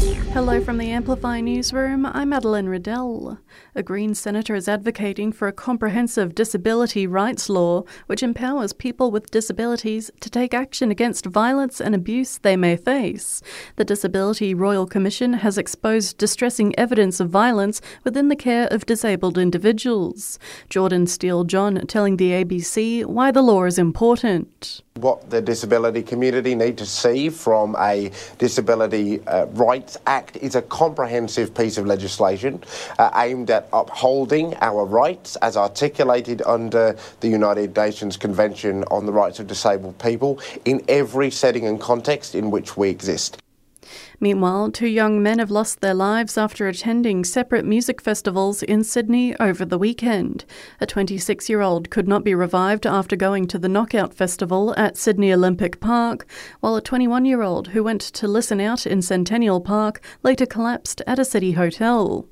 Hello from the Amplify newsroom. I'm Madeline Riddell. A Green senator is advocating for a comprehensive disability rights law which empowers people with disabilities to take action against violence and abuse they may face. The Disability Royal Commission has exposed distressing evidence of violence within the care of disabled individuals. Jordan Steele John telling the ABC why the law is important. What the disability community need to see from a Disability uh, Rights Act is a comprehensive piece of legislation uh, aimed at upholding our rights as articulated under the United Nations Convention on the Rights of Disabled People in every setting and context in which we exist. Meanwhile, two young men have lost their lives after attending separate music festivals in Sydney over the weekend. A 26 year old could not be revived after going to the Knockout Festival at Sydney Olympic Park, while a 21 year old who went to listen out in Centennial Park later collapsed at a city hotel.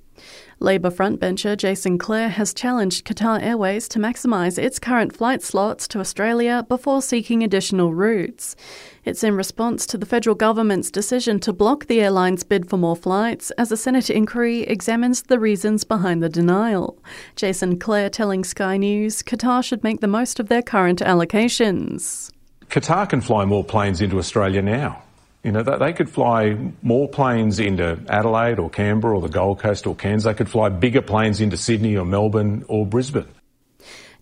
Labor frontbencher Jason Clare has challenged Qatar Airways to maximise its current flight slots to Australia before seeking additional routes. It's in response to the federal government's decision to block the airline's bid for more flights as a Senate inquiry examines the reasons behind the denial. Jason Clare telling Sky News Qatar should make the most of their current allocations. Qatar can fly more planes into Australia now. You know, they could fly more planes into Adelaide or Canberra or the Gold Coast or Cairns. They could fly bigger planes into Sydney or Melbourne or Brisbane.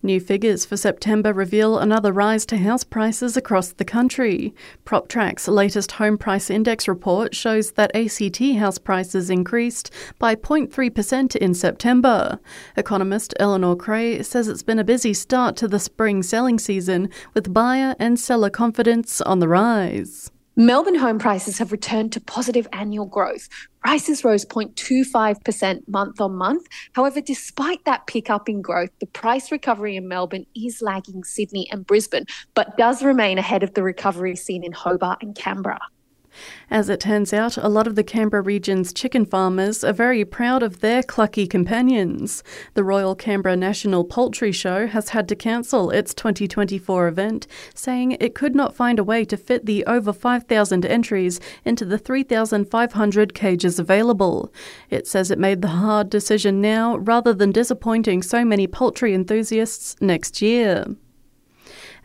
New figures for September reveal another rise to house prices across the country. PropTrack's latest home price index report shows that ACT house prices increased by 0.3% in September. Economist Eleanor Creagh says it's been a busy start to the spring selling season with buyer and seller confidence on the rise. Melbourne home prices have returned to positive annual growth. Prices rose 0.25% month on month. However, despite that pickup in growth, the price recovery in Melbourne is lagging Sydney and Brisbane, but does remain ahead of the recovery seen in Hobart and Canberra. As it turns out, a lot of the Canberra region's chicken farmers are very proud of their clucky companions. The Royal Canberra National Poultry Show has had to cancel its 2024 event, saying it could not find a way to fit the over 5,000 entries into the 3,500 cages available. It says it made the hard decision now rather than disappointing so many poultry enthusiasts next year.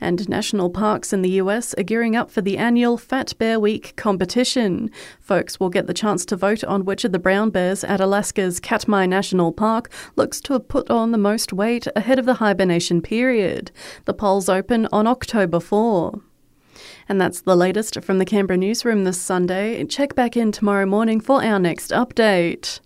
And national parks in the US are gearing up for the annual Fat Bear Week competition. Folks will get the chance to vote on which of the brown bears at Alaska's Katmai National Park looks to have put on the most weight ahead of the hibernation period. The polls open on October 4. And that's the latest from the Canberra newsroom this Sunday. Check back in tomorrow morning for our next update.